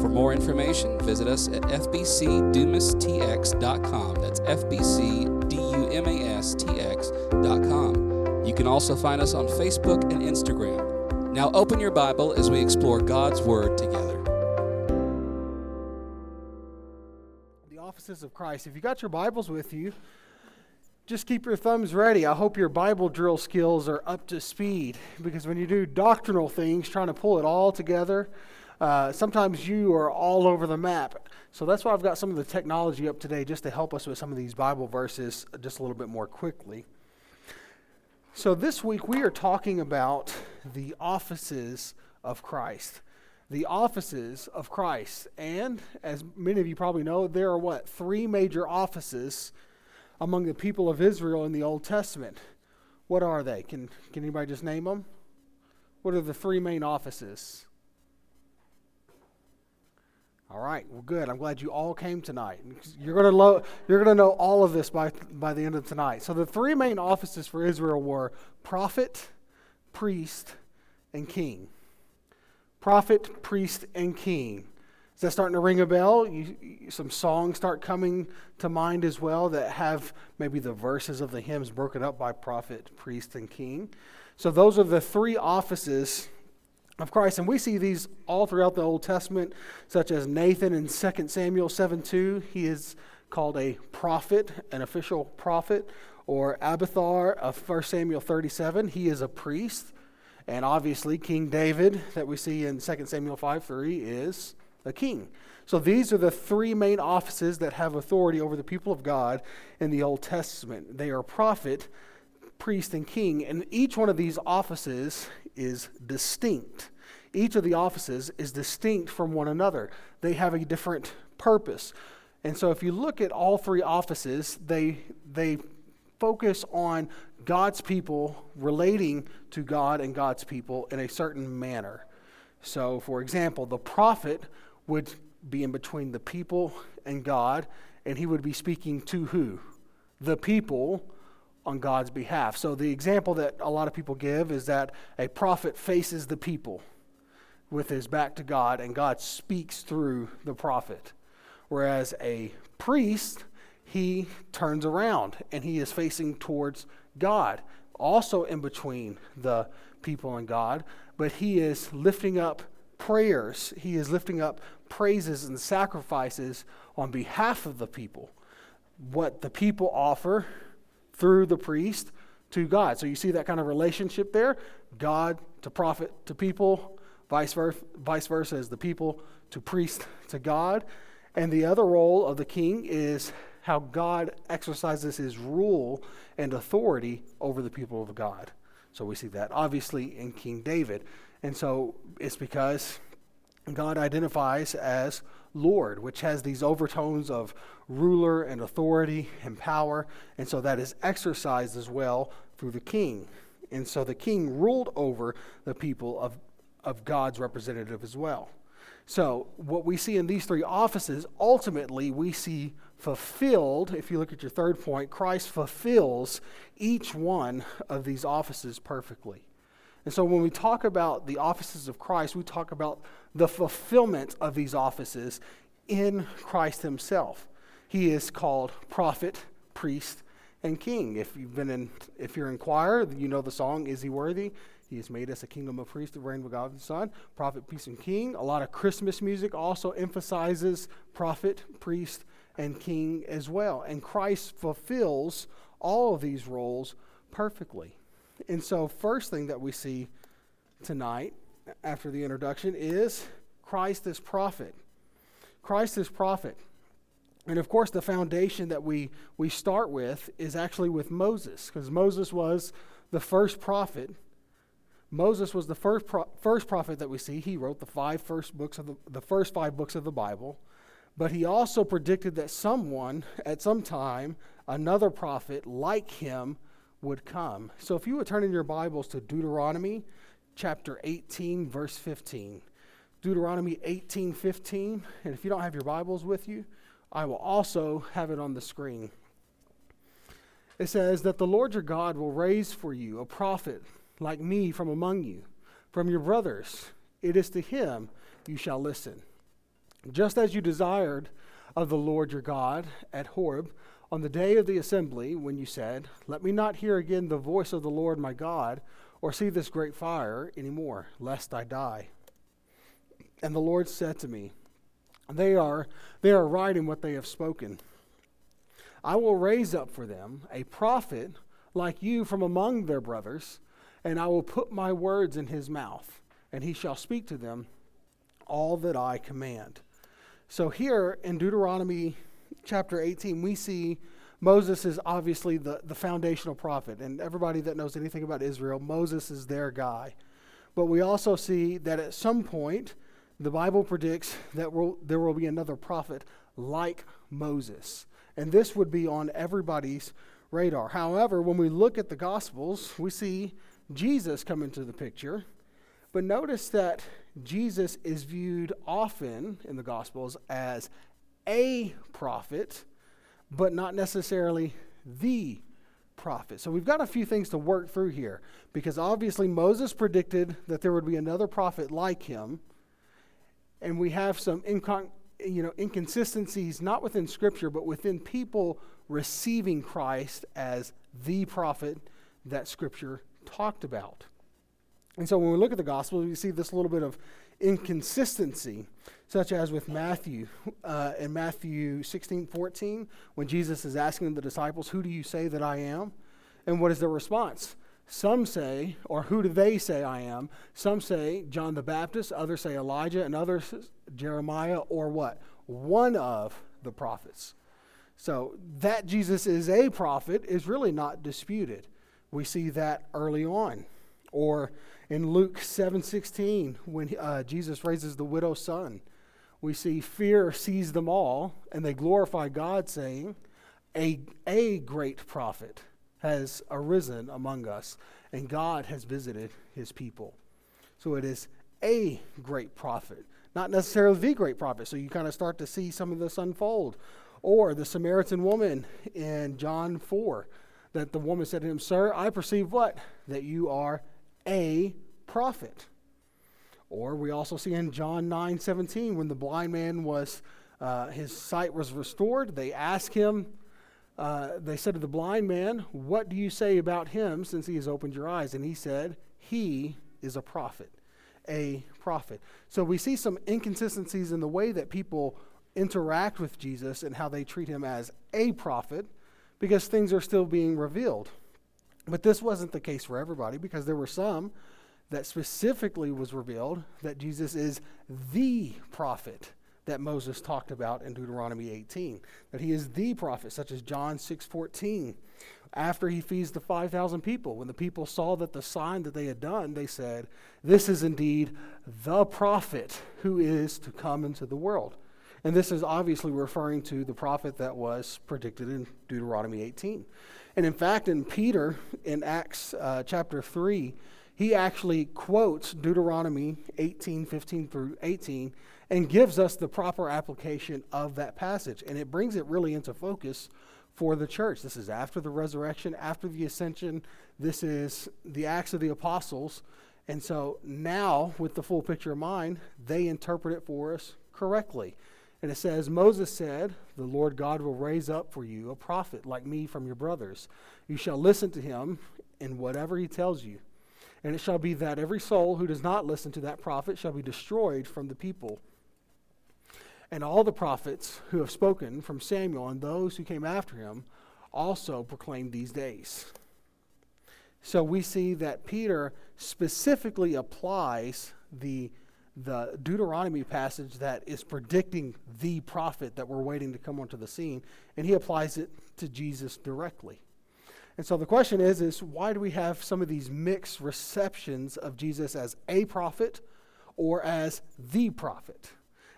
For more information, visit us at fbcdumastx.com. That's fbcdumastx.com. You can also find us on Facebook and Instagram. Now open your Bible as we explore God's Word together. The offices of Christ. If you got your Bibles with you, just keep your thumbs ready. I hope your Bible drill skills are up to speed because when you do doctrinal things, trying to pull it all together, uh, sometimes you are all over the map. So that's why I've got some of the technology up today just to help us with some of these Bible verses just a little bit more quickly. So this week we are talking about the offices of Christ. The offices of Christ. And as many of you probably know, there are what? Three major offices among the people of Israel in the Old Testament. What are they? Can, can anybody just name them? What are the three main offices? All right, well, good. I'm glad you all came tonight. You're going to lo- you're to know all of this by by the end of tonight. So the three main offices for Israel were prophet, priest, and king. Prophet, priest, and king. Is that starting to ring a bell? You, some songs start coming to mind as well that have maybe the verses of the hymns broken up by prophet, priest, and king. So those are the three offices of Christ. And we see these all throughout the Old Testament, such as Nathan in 2 Samuel 7 2. He is called a prophet, an official prophet, or Abiathar of 1 Samuel 37. He is a priest. And obviously, King David, that we see in 2 Samuel 5 3, is a king. So these are the three main offices that have authority over the people of God in the Old Testament. They are prophet, priest, and king. And each one of these offices is distinct. Each of the offices is distinct from one another, they have a different purpose. And so if you look at all three offices, they, they focus on God's people relating to God and God's people in a certain manner. So, for example, the prophet would be in between the people and God, and he would be speaking to who? The people on God's behalf. So, the example that a lot of people give is that a prophet faces the people with his back to God, and God speaks through the prophet. Whereas a priest, he turns around and he is facing towards God, also in between the people and God, but he is lifting up prayers, he is lifting up praises and sacrifices on behalf of the people. What the people offer through the priest to God. So you see that kind of relationship there God to prophet to people, vice versa, vice versa as the people to priest to God. And the other role of the king is how God exercises his rule and authority over the people of God. So we see that obviously in King David. And so it's because God identifies as Lord, which has these overtones of ruler and authority and power. And so that is exercised as well through the king. And so the king ruled over the people of, of God's representative as well. So, what we see in these three offices, ultimately, we see fulfilled. If you look at your third point, Christ fulfills each one of these offices perfectly. And so, when we talk about the offices of Christ, we talk about the fulfillment of these offices in Christ Himself. He is called prophet, priest, and king. If you've been in, if you're in choir, you know the song "Is He Worthy." He has made us a kingdom of priests to reign with God the Son. Prophet, priest, and king. A lot of Christmas music also emphasizes prophet, priest, and king as well. And Christ fulfills all of these roles perfectly. And so, first thing that we see tonight after the introduction is Christ as prophet. Christ as prophet. And of course, the foundation that we, we start with is actually with Moses, because Moses was the first prophet. Moses was the first, pro- first prophet that we see. He wrote the five first books of the, the first five books of the Bible. But he also predicted that someone, at some time, another prophet like him, would come. So if you would turn in your Bibles to Deuteronomy chapter 18, verse 15. Deuteronomy 18, 15. And if you don't have your Bibles with you, I will also have it on the screen. It says that the Lord your God will raise for you a prophet like me from among you, from your brothers. It is to him you shall listen. Just as you desired of the Lord your God at Horeb on the day of the assembly, when you said, Let me not hear again the voice of the Lord my God, or see this great fire any more, lest I die. And the Lord said to me, They are, they are right in what they have spoken. I will raise up for them a prophet like you from among their brothers, and I will put my words in his mouth, and he shall speak to them all that I command. So here in Deuteronomy chapter 18, we see Moses is obviously the, the foundational prophet. And everybody that knows anything about Israel, Moses is their guy. But we also see that at some point, the Bible predicts that we'll, there will be another prophet like Moses. And this would be on everybody's radar. However, when we look at the Gospels, we see Jesus come into the picture. But notice that Jesus is viewed often in the Gospels as a prophet, but not necessarily the prophet. So we've got a few things to work through here because obviously Moses predicted that there would be another prophet like him, and we have some you know inconsistencies not within Scripture but within people receiving Christ as the prophet that Scripture talked about. And so when we look at the Gospel, we see this little bit of inconsistency, such as with Matthew. Uh, in Matthew 16 14, when Jesus is asking the disciples, Who do you say that I am? And what is their response? Some say, or who do they say I am? Some say John the Baptist, others say Elijah, and others Jeremiah, or what? One of the prophets. So that Jesus is a prophet is really not disputed. We see that early on. Or in Luke 7:16, when uh, Jesus raises the widow's son, we see fear seize them all, and they glorify God, saying, "A a great prophet has arisen among us, and God has visited His people." So it is a great prophet, not necessarily the great prophet. So you kind of start to see some of this unfold. Or the Samaritan woman in John 4, that the woman said to him, Sir, I perceive what? That you are a prophet. Or we also see in John 9 17, when the blind man was, uh, his sight was restored, they asked him, uh, they said to the blind man, What do you say about him since he has opened your eyes? And he said, He is a prophet, a prophet. So we see some inconsistencies in the way that people interact with Jesus and how they treat him as a prophet because things are still being revealed. But this wasn't the case for everybody because there were some that specifically was revealed that Jesus is the prophet that Moses talked about in Deuteronomy 18 that he is the prophet such as John 6:14 after he feeds the 5000 people when the people saw that the sign that they had done they said this is indeed the prophet who is to come into the world and this is obviously referring to the prophet that was predicted in Deuteronomy 18 and in fact, in Peter, in Acts uh, chapter 3, he actually quotes Deuteronomy 18, 15 through 18, and gives us the proper application of that passage. And it brings it really into focus for the church. This is after the resurrection, after the ascension. This is the Acts of the Apostles. And so now, with the full picture in mind, they interpret it for us correctly. And it says, Moses said, The Lord God will raise up for you a prophet like me from your brothers. You shall listen to him in whatever he tells you. And it shall be that every soul who does not listen to that prophet shall be destroyed from the people. And all the prophets who have spoken from Samuel and those who came after him also proclaimed these days. So we see that Peter specifically applies the the Deuteronomy passage that is predicting the prophet that we're waiting to come onto the scene, and he applies it to Jesus directly. And so the question is, is why do we have some of these mixed receptions of Jesus as a prophet or as the prophet?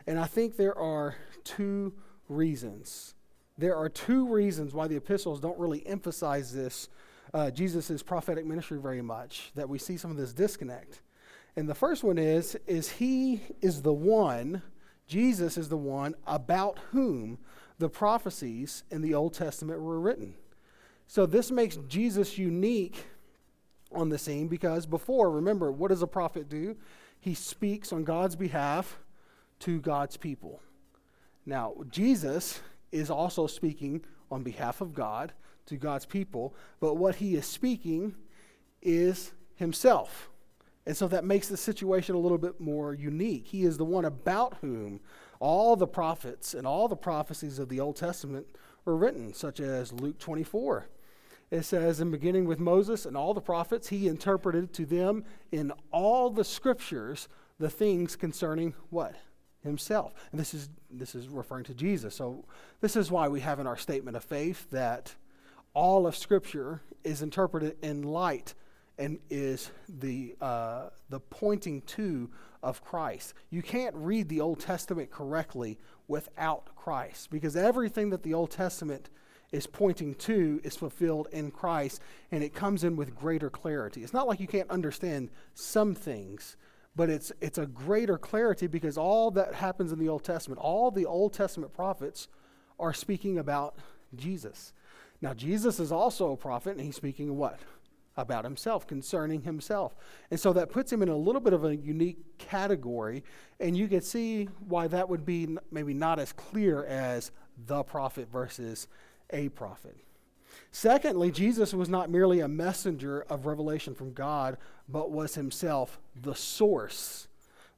And I think there are two reasons. There are two reasons why the epistles don't really emphasize this, uh, Jesus' prophetic ministry, very much, that we see some of this disconnect. And the first one is, is he is the one, Jesus is the one about whom the prophecies in the Old Testament were written. So this makes Jesus unique on the scene because before, remember, what does a prophet do? He speaks on God's behalf to God's people. Now, Jesus is also speaking on behalf of God to God's people, but what he is speaking is himself. And so that makes the situation a little bit more unique. He is the one about whom all the prophets and all the prophecies of the Old Testament were written, such as Luke 24. It says, in beginning with Moses and all the prophets, he interpreted to them in all the scriptures the things concerning what? Himself. And this is, this is referring to Jesus. So this is why we have in our statement of faith that all of Scripture is interpreted in light and is the, uh, the pointing to of Christ. You can't read the Old Testament correctly without Christ because everything that the Old Testament is pointing to is fulfilled in Christ, and it comes in with greater clarity. It's not like you can't understand some things, but it's, it's a greater clarity because all that happens in the Old Testament, all the Old Testament prophets are speaking about Jesus. Now, Jesus is also a prophet, and he's speaking of what? About himself, concerning himself. And so that puts him in a little bit of a unique category, and you can see why that would be maybe not as clear as the prophet versus a prophet. Secondly, Jesus was not merely a messenger of revelation from God, but was himself the source,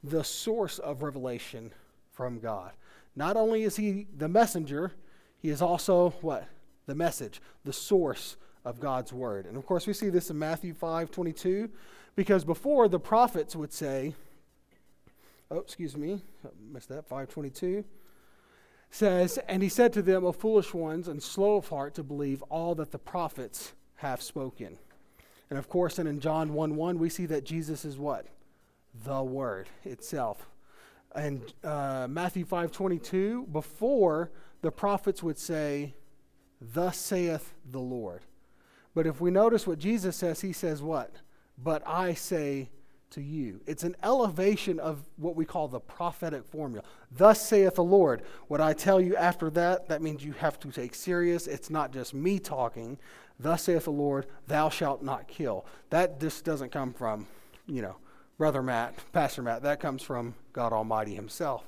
the source of revelation from God. Not only is he the messenger, he is also what? The message, the source of God's word. And of course, we see this in Matthew 5 22, because before the prophets would say, oh, excuse me, I missed that, 522 says, And he said to them, O foolish ones, and slow of heart to believe all that the prophets have spoken. And of course, and in John 1 1, we see that Jesus is what? The Word itself. And uh, Matthew 5 22, before the prophets would say, Thus saith the Lord. But if we notice what Jesus says, he says what? But I say to you. It's an elevation of what we call the prophetic formula. Thus saith the Lord. What I tell you after that, that means you have to take serious. It's not just me talking. Thus saith the Lord, thou shalt not kill. That just doesn't come from, you know, Brother Matt, Pastor Matt. That comes from God Almighty Himself.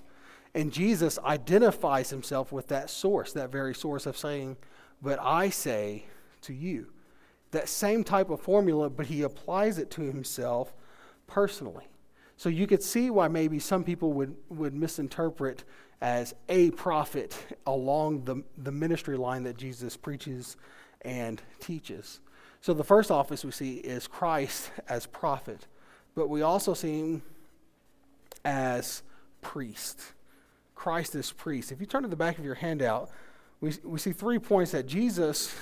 And Jesus identifies Himself with that source, that very source of saying, But I say to you. That same type of formula, but He applies it to Himself personally. So you could see why maybe some people would, would misinterpret as a prophet along the, the ministry line that Jesus preaches and teaches. So the first office we see is Christ as prophet, but we also see him as priest. Christ as priest. If you turn to the back of your handout, we, we see three points that Jesus,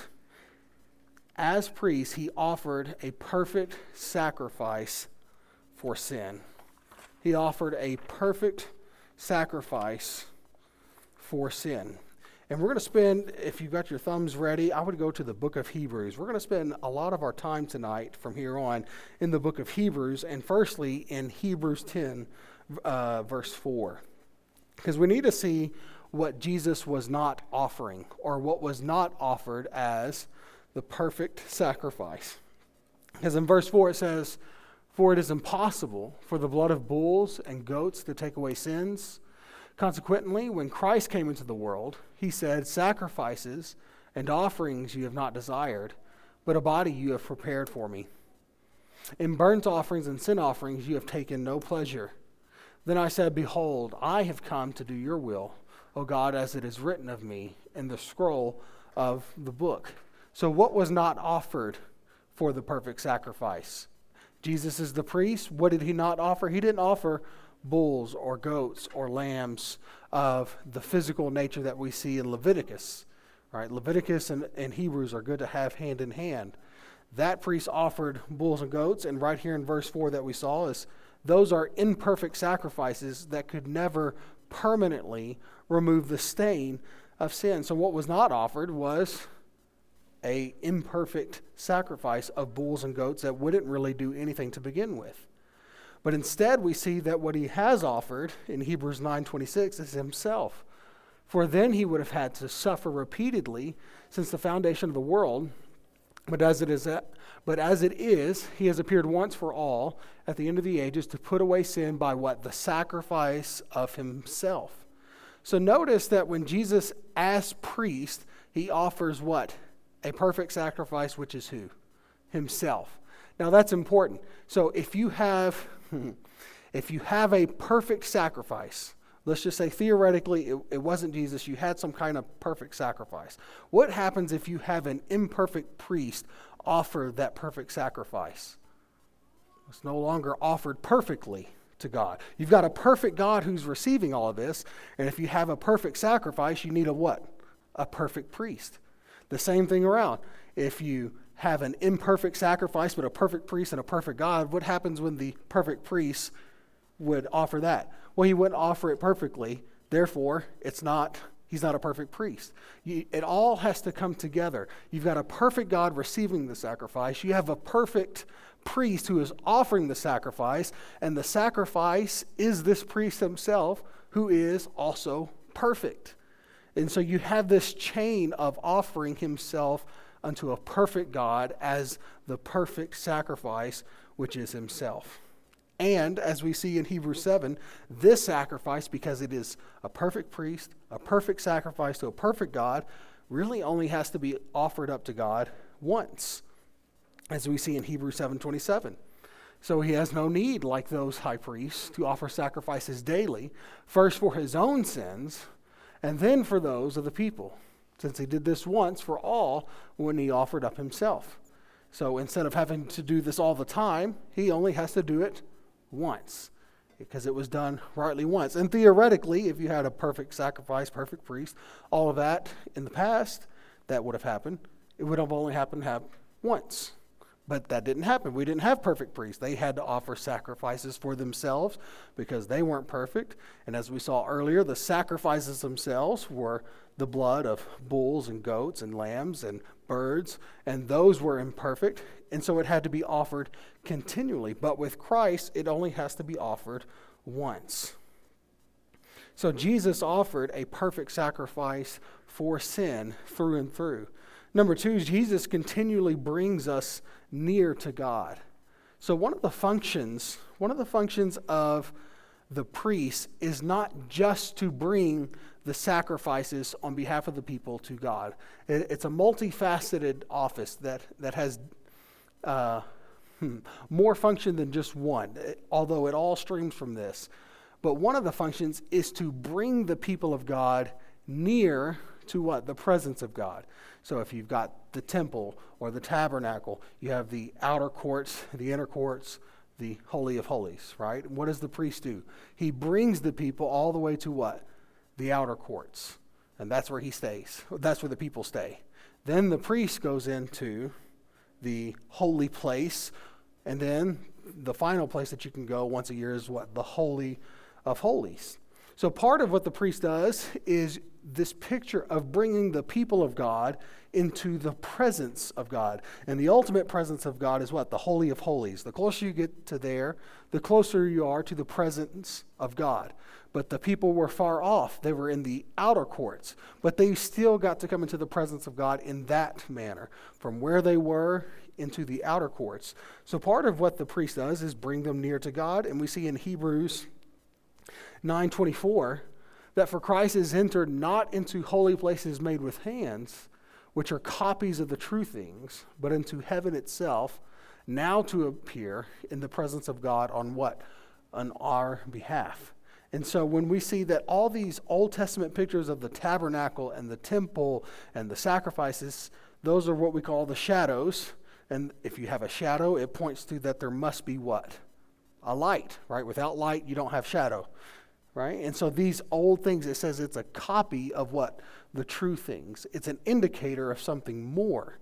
as priest, he offered a perfect sacrifice for sin. He offered a perfect sacrifice for sin. And we're going to spend, if you've got your thumbs ready, I would go to the book of Hebrews. We're going to spend a lot of our time tonight from here on in the book of Hebrews, and firstly in Hebrews 10, uh, verse 4. Because we need to see what Jesus was not offering, or what was not offered as the perfect sacrifice. Because in verse 4 it says, for it is impossible for the blood of bulls and goats to take away sins. Consequently, when Christ came into the world, he said, Sacrifices and offerings you have not desired, but a body you have prepared for me. In burnt offerings and sin offerings you have taken no pleasure. Then I said, Behold, I have come to do your will, O God, as it is written of me in the scroll of the book. So, what was not offered for the perfect sacrifice? Jesus is the priest. What did he not offer? He didn't offer bulls or goats or lambs of the physical nature that we see in Leviticus. Right? Leviticus and, and Hebrews are good to have hand in hand. That priest offered bulls and goats, and right here in verse 4 that we saw is those are imperfect sacrifices that could never permanently remove the stain of sin. So what was not offered was a imperfect sacrifice of bulls and goats that wouldn't really do anything to begin with. But instead we see that what he has offered in Hebrews 9:26 is himself. For then he would have had to suffer repeatedly since the foundation of the world. But as it is, but as it is, he has appeared once for all at the end of the ages to put away sin by what the sacrifice of himself. So notice that when Jesus, as priest, he offers what a perfect sacrifice, which is who himself. Now that's important. So if you have, hmm, if you have a perfect sacrifice, let's just say theoretically it, it, wasn't Jesus, you had some kind of perfect sacrifice. What happens if you have an imperfect priest offer that perfect sacrifice? It's no longer offered perfectly to God. You've got a perfect God who's receiving all of this, and if you have a perfect sacrifice, you need a what? A perfect priest. The same thing around. If you have an imperfect sacrifice but a perfect priest and a perfect God, what happens when the perfect priest would offer that? Well, he wouldn't offer it perfectly. Therefore, it's not he's not a perfect priest. You, it all has to come together. You've got a perfect God receiving the sacrifice. You have a perfect priest who is offering the sacrifice, and the sacrifice is this priest himself who is also perfect. And so you have this chain of offering himself unto a perfect God as the perfect sacrifice, which is himself. And as we see in Hebrews 7, this sacrifice, because it is a perfect priest, a perfect sacrifice to a perfect God, really only has to be offered up to God once, as we see in Hebrews 7:27. So he has no need, like those high priests, to offer sacrifices daily, first for his own sins, and then for those of the people, since he did this once for all when he offered up himself. So instead of having to do this all the time, he only has to do it once because it was done rightly once. And theoretically, if you had a perfect sacrifice, perfect priest, all of that in the past, that would have happened. It would have only happened once. But that didn't happen. We didn't have perfect priests. They had to offer sacrifices for themselves because they weren't perfect. And as we saw earlier, the sacrifices themselves were the blood of bulls and goats and lambs and birds, and those were imperfect. And so it had to be offered continually. But with Christ, it only has to be offered once. So Jesus offered a perfect sacrifice for sin through and through. Number two, Jesus continually brings us near to God. So one of the functions, one of the functions of the priest is not just to bring the sacrifices on behalf of the people to God. It's a multifaceted office that, that has uh, hmm, more function than just one, although it all streams from this. But one of the functions is to bring the people of God near to what? The presence of God. So if you've got the temple or the tabernacle, you have the outer courts, the inner courts, the Holy of Holies, right? What does the priest do? He brings the people all the way to what? The outer courts. And that's where he stays. That's where the people stay. Then the priest goes into the holy place. And then the final place that you can go once a year is what? The Holy of Holies. So, part of what the priest does is this picture of bringing the people of God into the presence of God. And the ultimate presence of God is what? The Holy of Holies. The closer you get to there, the closer you are to the presence of God. But the people were far off. They were in the outer courts. But they still got to come into the presence of God in that manner, from where they were into the outer courts. So part of what the priest does is bring them near to God. And we see in Hebrews 9:24 that for Christ is entered not into holy places made with hands, which are copies of the true things, but into heaven itself, now to appear in the presence of God on what? On our behalf. And so when we see that all these Old Testament pictures of the tabernacle and the temple and the sacrifices, those are what we call the shadows. And if you have a shadow, it points to that there must be what? A light, right? Without light, you don't have shadow right? And so these old things, it says it's a copy of what? The true things. It's an indicator of something more.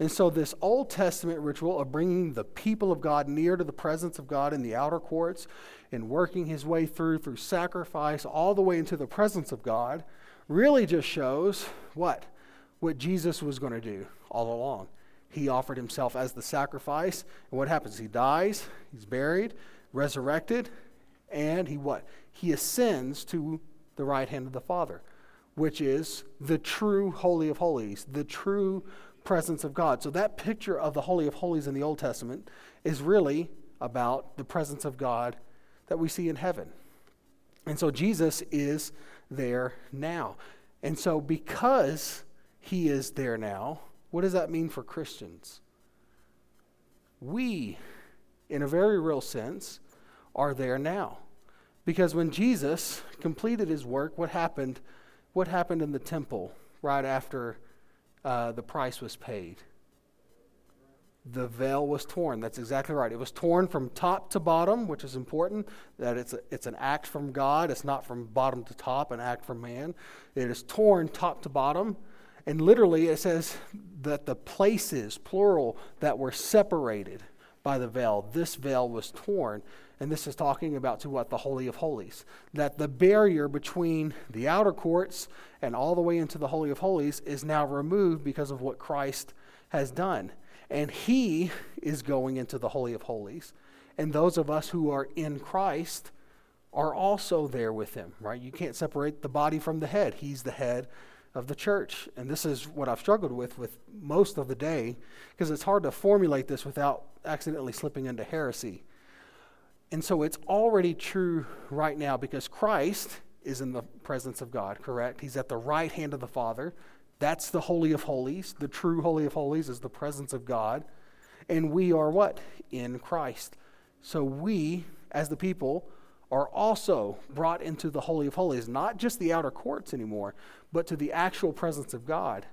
And so, this Old Testament ritual of bringing the people of God near to the presence of God in the outer courts and working his way through, through sacrifice, all the way into the presence of God, really just shows what? What Jesus was going to do all along. He offered himself as the sacrifice. And what happens? He dies, he's buried, resurrected, and he what? He ascends to the right hand of the Father, which is the true Holy of Holies, the true presence of God. So that picture of the Holy of Holies in the Old Testament is really about the presence of God that we see in heaven. And so Jesus is there now. And so because he is there now, what does that mean for Christians? We, in a very real sense, are there now. Because when Jesus completed his work, what happened? What happened in the temple right after uh, the price was paid. The veil was torn. That's exactly right. It was torn from top to bottom, which is important. That it's a, it's an act from God. It's not from bottom to top, an act from man. It is torn top to bottom, and literally it says that the places, plural, that were separated by the veil, this veil was torn. And this is talking about to what? The Holy of Holies. That the barrier between the outer courts and all the way into the Holy of Holies is now removed because of what Christ has done. And he is going into the Holy of Holies. And those of us who are in Christ are also there with him, right? You can't separate the body from the head. He's the head of the church. And this is what I've struggled with with most of the day because it's hard to formulate this without accidentally slipping into heresy. And so it's already true right now because Christ is in the presence of God, correct? He's at the right hand of the Father. That's the Holy of Holies. The true Holy of Holies is the presence of God. And we are what? In Christ. So we, as the people, are also brought into the Holy of Holies, not just the outer courts anymore, but to the actual presence of God.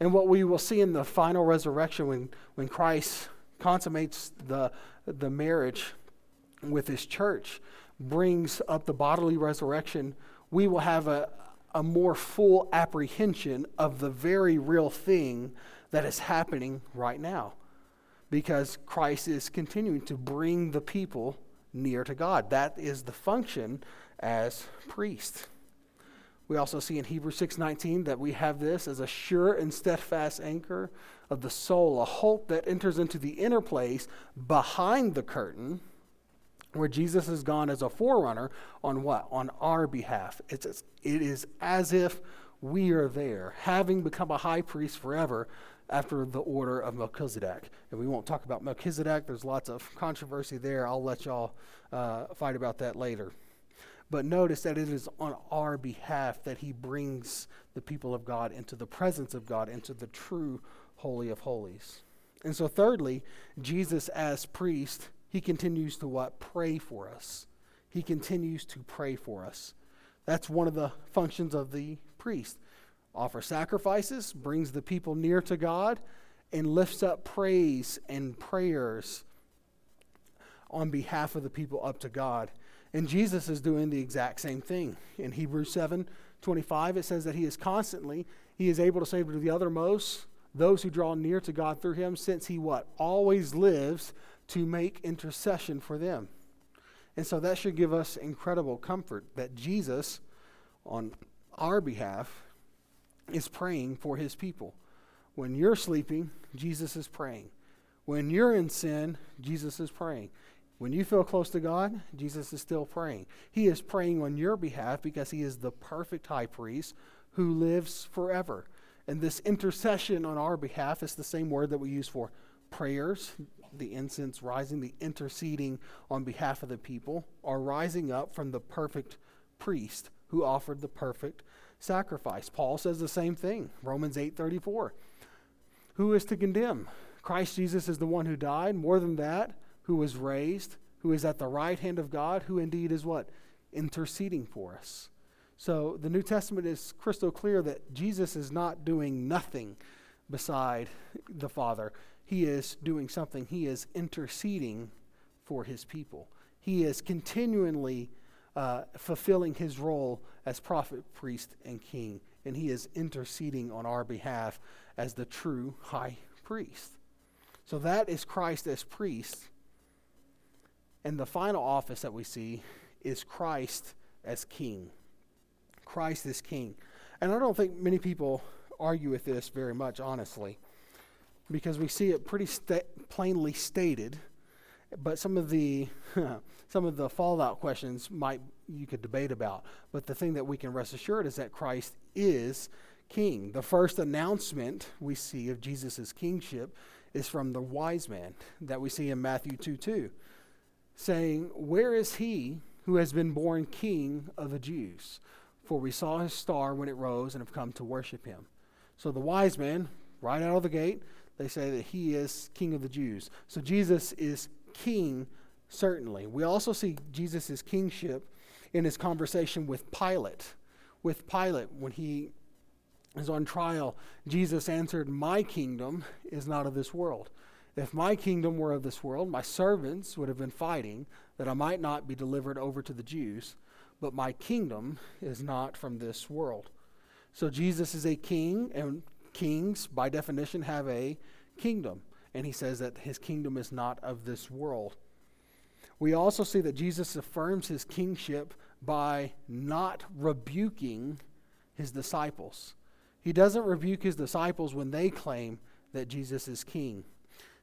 And what we will see in the final resurrection when, when Christ consummates the, the marriage with his church brings up the bodily resurrection, we will have a, a more full apprehension of the very real thing that is happening right now. Because Christ is continuing to bring the people near to God. That is the function as priest. We also see in Hebrews 6:19 that we have this as a sure and steadfast anchor of the soul, a hope that enters into the inner place behind the curtain where Jesus has gone as a forerunner on what? On our behalf. It's, it is as if we are there, having become a high priest forever after the order of Melchizedek. And we won't talk about Melchizedek, there's lots of controversy there. I'll let y'all uh, fight about that later. But notice that it is on our behalf that he brings the people of God into the presence of God, into the true Holy of Holies. And so, thirdly, Jesus as priest he continues to what? Pray for us. He continues to pray for us. That's one of the functions of the priest. offers sacrifices, brings the people near to God, and lifts up praise and prayers on behalf of the people up to God. And Jesus is doing the exact same thing. In Hebrews 7 25, it says that he is constantly, he is able to save to the uttermost those who draw near to God through him, since he what? Always lives to make intercession for them. And so that should give us incredible comfort that Jesus, on our behalf, is praying for his people. When you're sleeping, Jesus is praying. When you're in sin, Jesus is praying. When you feel close to God, Jesus is still praying. He is praying on your behalf because he is the perfect high priest who lives forever. And this intercession on our behalf is the same word that we use for prayers, the incense rising, the interceding on behalf of the people, are rising up from the perfect priest who offered the perfect sacrifice. Paul says the same thing. Romans 8:34. Who is to condemn? Christ Jesus is the one who died, more than that, who was raised, who is at the right hand of God, who indeed is what? Interceding for us. So the New Testament is crystal clear that Jesus is not doing nothing beside the Father he is doing something. He is interceding for his people. He is continually uh, fulfilling his role as prophet, priest, and king. And he is interceding on our behalf as the true high priest. So that is Christ as priest. And the final office that we see is Christ as king. Christ is king. And I don't think many people argue with this very much, honestly, because we see it pretty sta- plainly stated. But some of the some of the fallout questions might you could debate about. But the thing that we can rest assured is that Christ is king. The first announcement we see of Jesus' kingship is from the wise man that we see in Matthew 2 2, saying, Where is he who has been born king of the Jews? For we saw his star when it rose and have come to worship him. So the wise man right out of the gate, they say that he is king of the Jews. So Jesus is king, certainly. We also see Jesus' kingship in his conversation with Pilate. With Pilate, when he is on trial, Jesus answered, My kingdom is not of this world. If my kingdom were of this world, my servants would have been fighting that I might not be delivered over to the Jews but my kingdom is not from this world. So Jesus is a king, and kings, by definition, have a kingdom. And he says that his kingdom is not of this world. We also see that Jesus affirms his kingship by not rebuking his disciples. He doesn't rebuke his disciples when they claim that Jesus is king,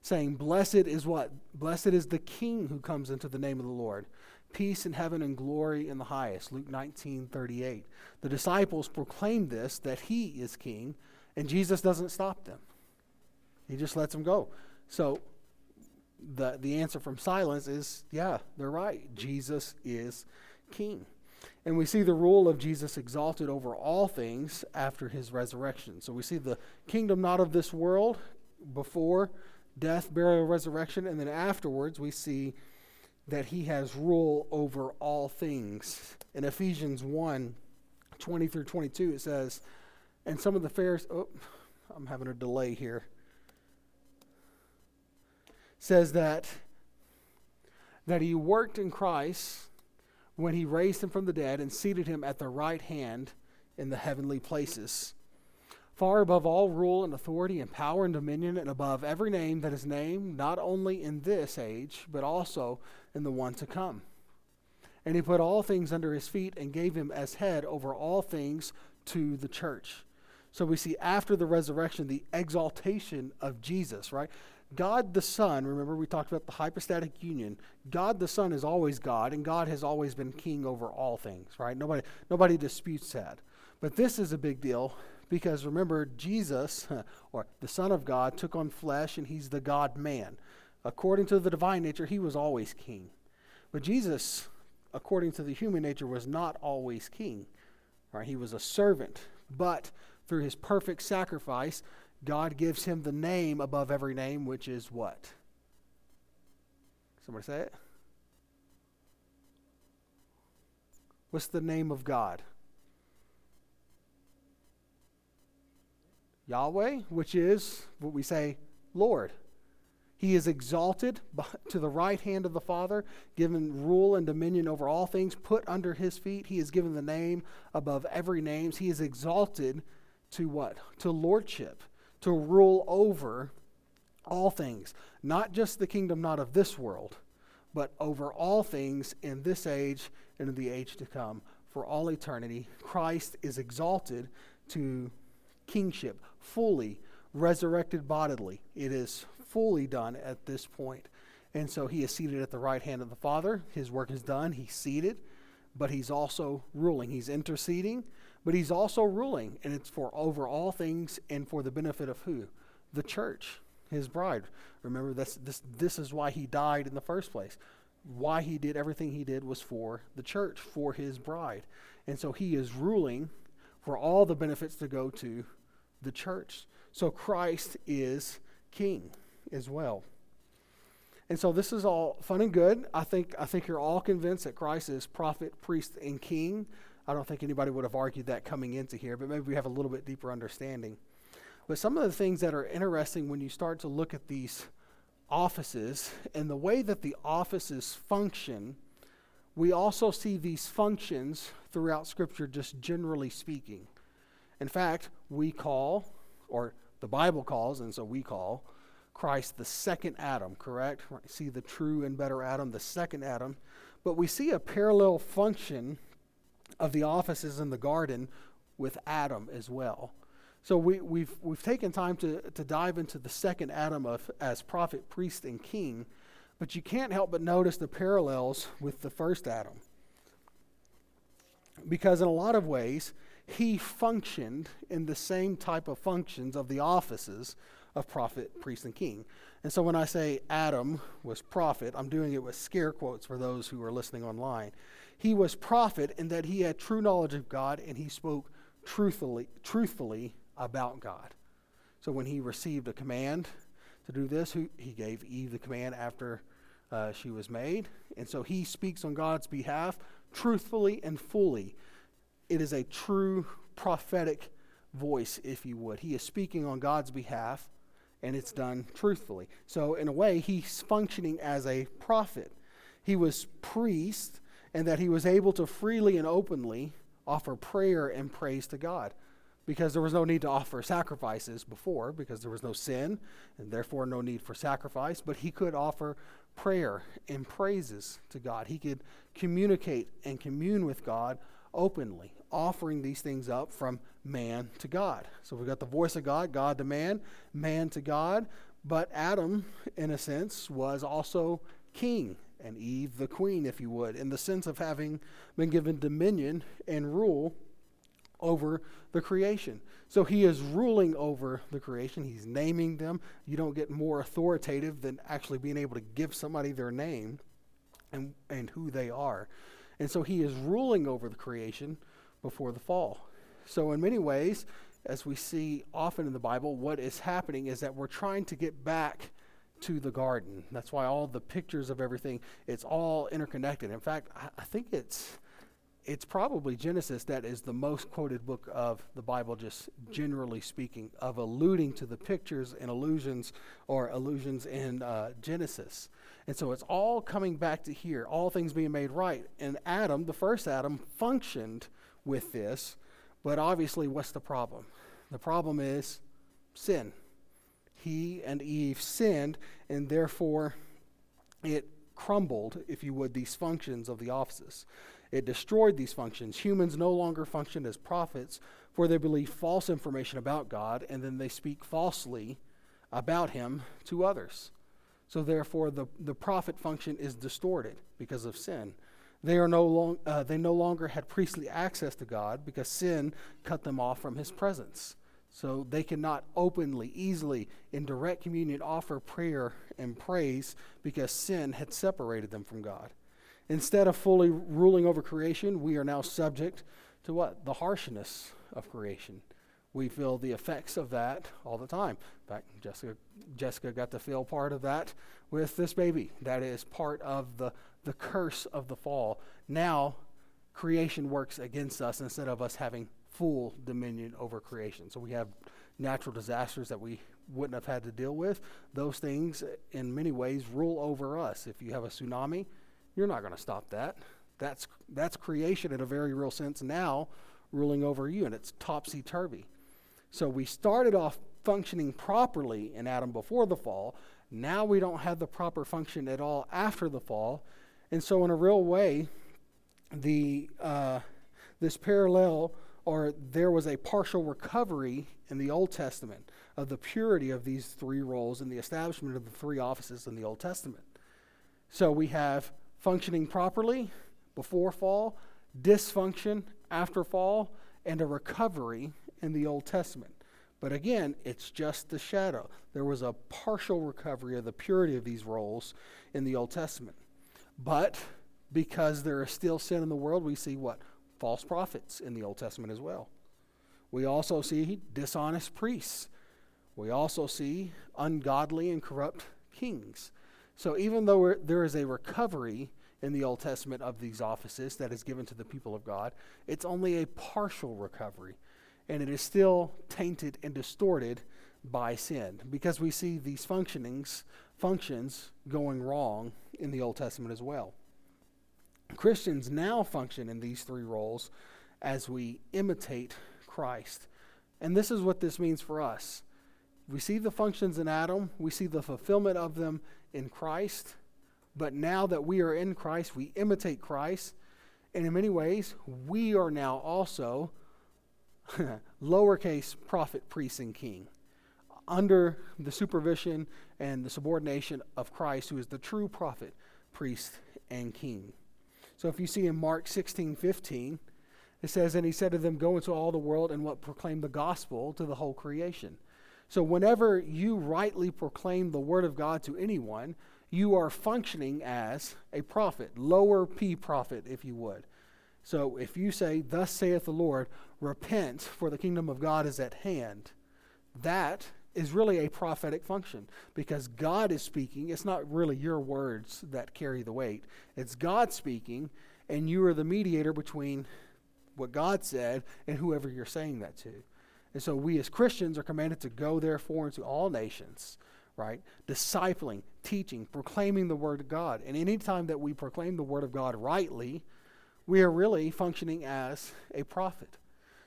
saying, Blessed is what? Blessed is the king who comes into the name of the Lord peace in heaven and glory in the highest. Luke 19 38. The disciples proclaim this, that he is king, and Jesus doesn't stop them. He just lets them go. So the, the answer from silence is yeah, they're right. Jesus is king. And we see the rule of Jesus exalted over all things after his resurrection. So we see the kingdom not of this world before death, burial, resurrection, and then afterwards we see that he has rule over all things. In Ephesians 1 20 through 22, it says, and some of the Pharisees, oh, I'm having a delay here, says that, that he worked in Christ when he raised him from the dead and seated him at the right hand in the heavenly places far above all rule and authority and power and dominion, and above every name that is named, not only in this age, but also in the one to come. And he put all things under his feet and gave him as head over all things to the church. So we see after the resurrection the exaltation of Jesus, right? God the Son, remember we talked about the hypostatic union. God the Son is always God, and God has always been king over all things, right? Nobody, nobody disputes that. But this is a big deal because remember, Jesus, or the Son of God, took on flesh and he's the God man. According to the divine nature, he was always king. But Jesus, according to the human nature, was not always king. Right? He was a servant. But through his perfect sacrifice, God gives him the name above every name, which is what? Somebody say it. What's the name of God? Yahweh, which is what we say, Lord. He is exalted to the right hand of the Father, given rule and dominion over all things, put under his feet. He is given the name above every name. He is exalted to what? To lordship, to rule over all things. Not just the kingdom, not of this world, but over all things in this age and in the age to come. For all eternity, Christ is exalted to kingship, fully resurrected bodily. It is fully done at this point. And so he is seated at the right hand of the Father. His work is done. He's seated, but he's also ruling. He's interceding, but he's also ruling. And it's for over all things and for the benefit of who? The church, his bride. Remember, this, this, this is why he died in the first place. Why he did everything he did was for the church, for his bride. And so he is ruling for all the benefits to go to the church. So Christ is king as well. And so this is all fun and good. I think I think you're all convinced that Christ is prophet, priest, and king. I don't think anybody would have argued that coming into here, but maybe we have a little bit deeper understanding. But some of the things that are interesting when you start to look at these offices and the way that the offices function, we also see these functions throughout Scripture, just generally speaking. In fact, we call, or The Bible calls, and so we call, Christ the second Adam, correct? See the true and better Adam, the second Adam. But we see a parallel function of the offices in the garden with Adam as well. So we, have we've, we've taken time to, to dive into the second Adam of, as prophet, priest, and king, but you can't help but notice the parallels with the first Adam. Because in a lot of ways, he functioned in the same type of functions of the offices of prophet, priest, and king. And so when I say Adam was prophet, I'm doing it with scare quotes for those who are listening online. He was prophet in that he had true knowledge of God and he spoke truthfully, truthfully about God. So when he received a command to do this, he gave Eve the command after uh, she was made. And so he speaks on God's behalf truthfully and fully. It is a true prophetic voice, if you would. He is speaking on God's behalf, and it's done truthfully. So, in a way, he's functioning as a prophet. He was priest, and that he was able to freely and openly offer prayer and praise to God. Because there was no need to offer sacrifices before because there was no sin and therefore no need for sacrifice but he could offer prayer and praises to God. He could communicate and commune with God openly offering these things up from man to God. So we've got the voice of God God to man man to God. But Adam in a sense was also king and Eve the queen if you would in the sense of having been given dominion and rule over the creation. So he is ruling over the creation. He's naming them. You don't get more authoritative than actually being able to give somebody their name and, and who they are. And so he is ruling over the creation before the fall. So, in many ways, as we see often in the Bible, what is happening is that we're trying to get back to the garden. That's why all the pictures of everything, it's all interconnected. In fact, I, I think it's it's probably Genesis that is the most quoted book of the Bible, just generally speaking, of alluding to the pictures and allusions or allusions in uh, Genesis. And so it's all coming back to here, all things being made right. And Adam, the first Adam, functioned with this, but obviously, what's the problem? The problem is sin. He and Eve sinned, and therefore it crumbled, if you would, these functions of the offices. It destroyed these functions. Humans no longer function as prophets, for they believe false information about God, and then they speak falsely about Him to others. So, therefore, the, the prophet function is distorted because of sin. They, are no long, uh, they no longer had priestly access to God because sin cut them off from His presence. So they cannot openly, easily, in direct communion offer prayer and praise because sin had separated them from God. Instead of fully ruling over creation, we are now subject to what? The harshness of creation. We feel the effects of that all the time. In fact, Jessica, Jessica got to feel part of that with this baby. That is part of the, the curse of the fall. Now, creation works against us instead of us having full dominion over creation. So we have natural disasters that we wouldn't have had to deal with. Those things, in many ways, rule over us. If you have a tsunami, you're not going to stop that. That's, that's creation in a very real sense now ruling over you, and it's topsy turvy. So we started off functioning properly in Adam before the fall. Now we don't have the proper function at all after the fall. And so, in a real way, the, uh, this parallel, or there was a partial recovery in the Old Testament of the purity of these three roles and the establishment of the three offices in the Old Testament. So we have functioning properly before fall, dysfunction after fall, and a recovery in the Old Testament. But again, it's just the shadow. There was a partial recovery of the purity of these roles in the Old Testament. But because there is still sin in the world, we see what? False prophets in the Old Testament as well. We also see dishonest priests. We also see ungodly and corrupt kings. So even though there is a recovery in the Old Testament of these offices that is given to the people of God, it's only a partial recovery. And it is still tainted and distorted by sin because we see these functionings, functions going wrong in the Old Testament as well. Christians now function in these three roles as we imitate Christ. And this is what this means for us. we see the functions in Adam, we see the fulfillment of them in Christ. But now that we are in Christ, we imitate Christ. And in many ways, we are now also lowercase prophet, priest, and king under the supervision and the subordination of Christ, who is the true prophet, priest, and king. So if you see in Mark 16 15, it says, And he said to them, Go into all the world and what proclaim the gospel to the whole creation. So whenever you rightly proclaim the word of God to anyone, you are functioning as a prophet, lower P prophet, if you would. So if you say, Thus saith the Lord, repent, for the kingdom of God is at hand, that is really a prophetic function because God is speaking. It's not really your words that carry the weight, it's God speaking, and you are the mediator between what God said and whoever you're saying that to. And so we as Christians are commanded to go, therefore, into all nations, right? Discipling, teaching, proclaiming the Word of God. And anytime that we proclaim the Word of God rightly, we are really functioning as a prophet.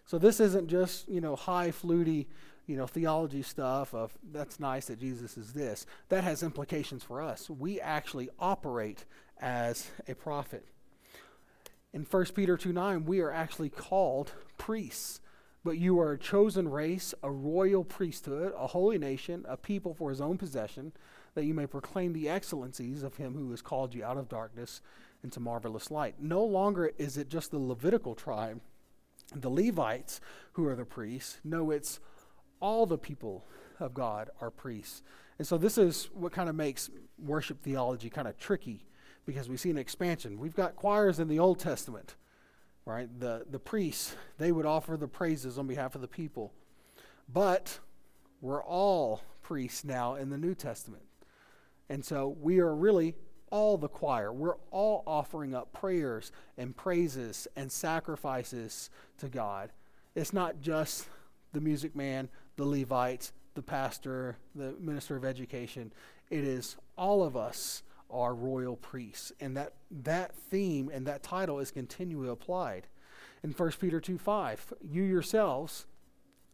So this isn't just, you know, high, fluty, you know, theology stuff of that's nice that Jesus is this. That has implications for us. We actually operate as a prophet. In 1 Peter 2 9, we are actually called priests. But you are a chosen race, a royal priesthood, a holy nation, a people for his own possession, that you may proclaim the excellencies of him who has called you out of darkness into marvelous light. No longer is it just the Levitical tribe, the Levites, who are the priests. No, it's all the people of God are priests. And so this is what kind of makes worship theology kind of tricky because we see an expansion. We've got choirs in the Old Testament, right? The, the priests, they would offer the praises on behalf of the people. But we're all priests now in the New Testament. And so we are really all the choir. We're all offering up prayers and praises and sacrifices to God. It's not just the music man, the Levites, the pastor, the minister of education. It is all of us are royal priests. And that, that theme and that title is continually applied. In 1 Peter 2 5, you yourselves,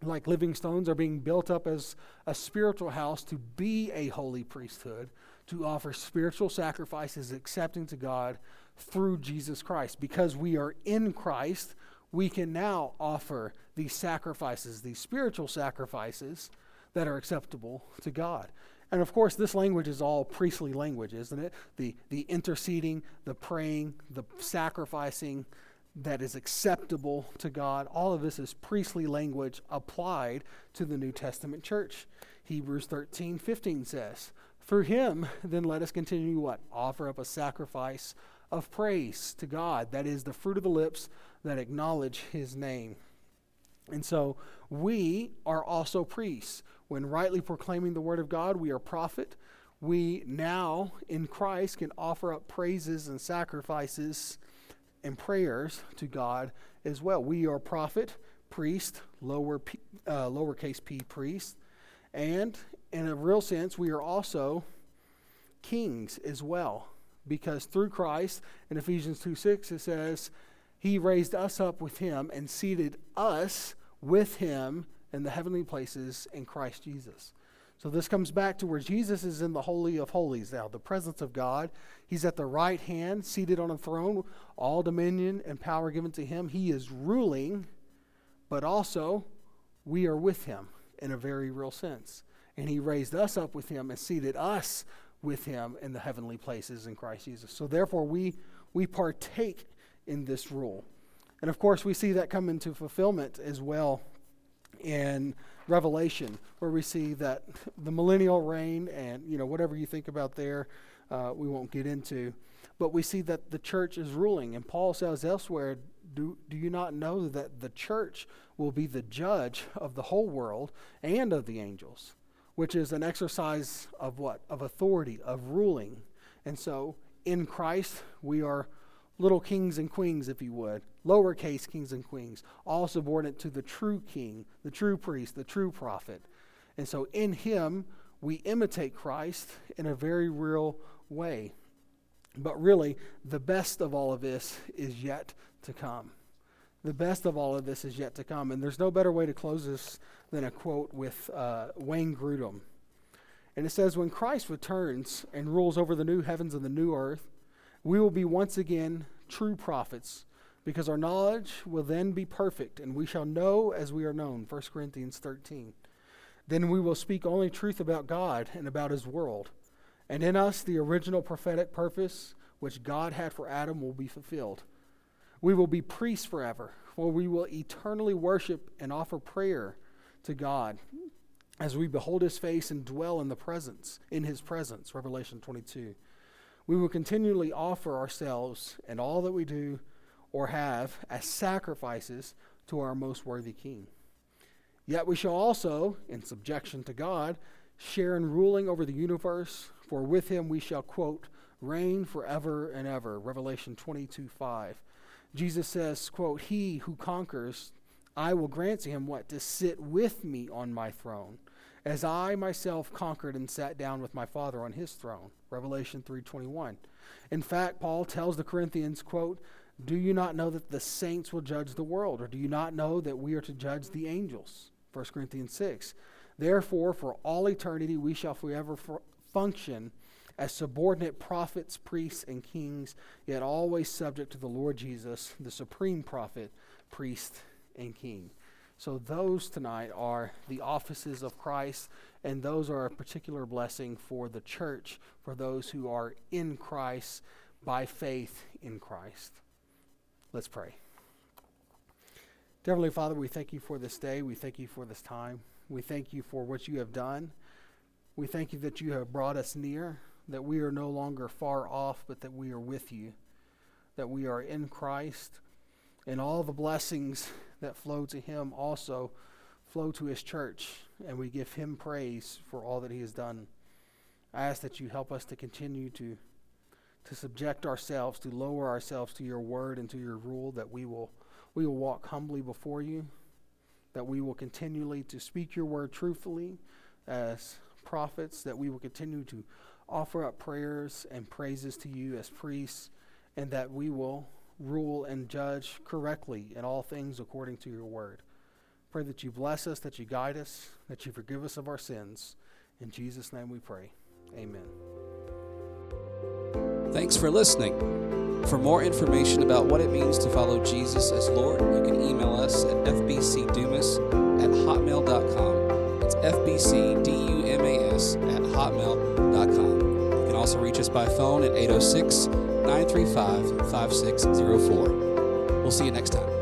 like living stones, are being built up as a spiritual house to be a holy priesthood, to offer spiritual sacrifices accepting to God through Jesus Christ. Because we are in Christ, we can now offer these sacrifices, these spiritual sacrifices that are acceptable to God. And of course, this language is all priestly language, isn't it? The, the interceding, the praying, the sacrificing that is acceptable to God. All of this is priestly language applied to the New Testament church. Hebrews 13, 15 says, Through him, then let us continue what? Offer up a sacrifice of praise to God. That is the fruit of the lips that acknowledge his name. And so we are also priests. When rightly proclaiming the word of God, we are prophet. We now in Christ can offer up praises and sacrifices and prayers to God as well. We are prophet, priest, lower p, uh, lowercase p priest, and in a real sense, we are also kings as well, because through Christ in Ephesians two six it says he raised us up with him and seated us with him in the heavenly places in Christ Jesus. So this comes back to where Jesus is in the Holy of Holies now, the presence of God. He's at the right hand, seated on a throne, all dominion and power given to him. He is ruling, but also we are with him in a very real sense. And he raised us up with him and seated us with him in the heavenly places in Christ Jesus. So therefore we we partake in this rule. And of course, we see that come into fulfillment as well in Revelation, where we see that the millennial reign and you know whatever you think about there, uh, we won't get into. But we see that the church is ruling, and Paul says elsewhere, "Do do you not know that the church will be the judge of the whole world and of the angels?" Which is an exercise of what? Of authority, of ruling. And so in Christ, we are little kings and queens, if you would, lowercase kings and queens, all subordinate to the true king, the true priest, the true prophet. And so in him, we imitate Christ in a very real way. But really, the best of all of this is yet to come. the best of all of this is yet to come. And there's no better way to close this than a quote with uh, Wayne Grudem. And it says, When Christ returns and rules over the new heavens and the new earth, we will be once again true prophets, because our knowledge will then be perfect, and we shall know as we are known. 1 Corinthians 13. Then we will speak only truth about God and about his world. And in us, the original prophetic purpose which God had for Adam will be fulfilled. We will be priests forever, for we will eternally worship and offer prayer to God as we behold his face and dwell in the presence, in his presence, Revelation 22. We will continually offer ourselves and all that we do or have as sacrifices to our most worthy king. Yet we shall also, in subjection to God, share in ruling over the universe, for with him we shall, quote, reign forever and ever. Revelation 22 5. Jesus says, quote, He who conquers, I will grant to him what? To sit with me on my throne, as I myself conquered and sat down with my Father on his throne. Revelation 3:21. In fact, Paul tells the Corinthians, quote, Do you not know that the saints will judge the world? Or do you not know that we are to judge the angels? 1 Corinthians 6. Therefore, for all eternity we shall forever function as subordinate prophets, priests, and kings, yet always subject to the Lord Jesus, the supreme prophet, priest, and king. So, those tonight are the offices of Christ, and those are a particular blessing for the church, for those who are in Christ by faith in Christ. Let's pray. Heavenly Father, we thank you for this day. We thank you for this time. We thank you for what you have done. We thank you that you have brought us near that we are no longer far off, but that we are with you, that we are in Christ, and all the blessings that flow to him also flow to his church, and we give him praise for all that he has done. I ask that you help us to continue to to subject ourselves, to lower ourselves to your word and to your rule, that we will we will walk humbly before you, that we will continually to speak your word truthfully as prophets, that we will continue to offer up prayers and praises to you as priests, and that we will rule and judge correctly in all things according to your word. Pray that you bless us, that you guide us, that you forgive us of our sins. In Jesus' name we pray. Amen. Thanks for listening. For more information about what it means to follow Jesus as Lord, you can email us at fbcdumas at hotmail.com. It's fbcdumas at hotmail.com You can also reach us by phone at 806 935 5604. We'll see you next time.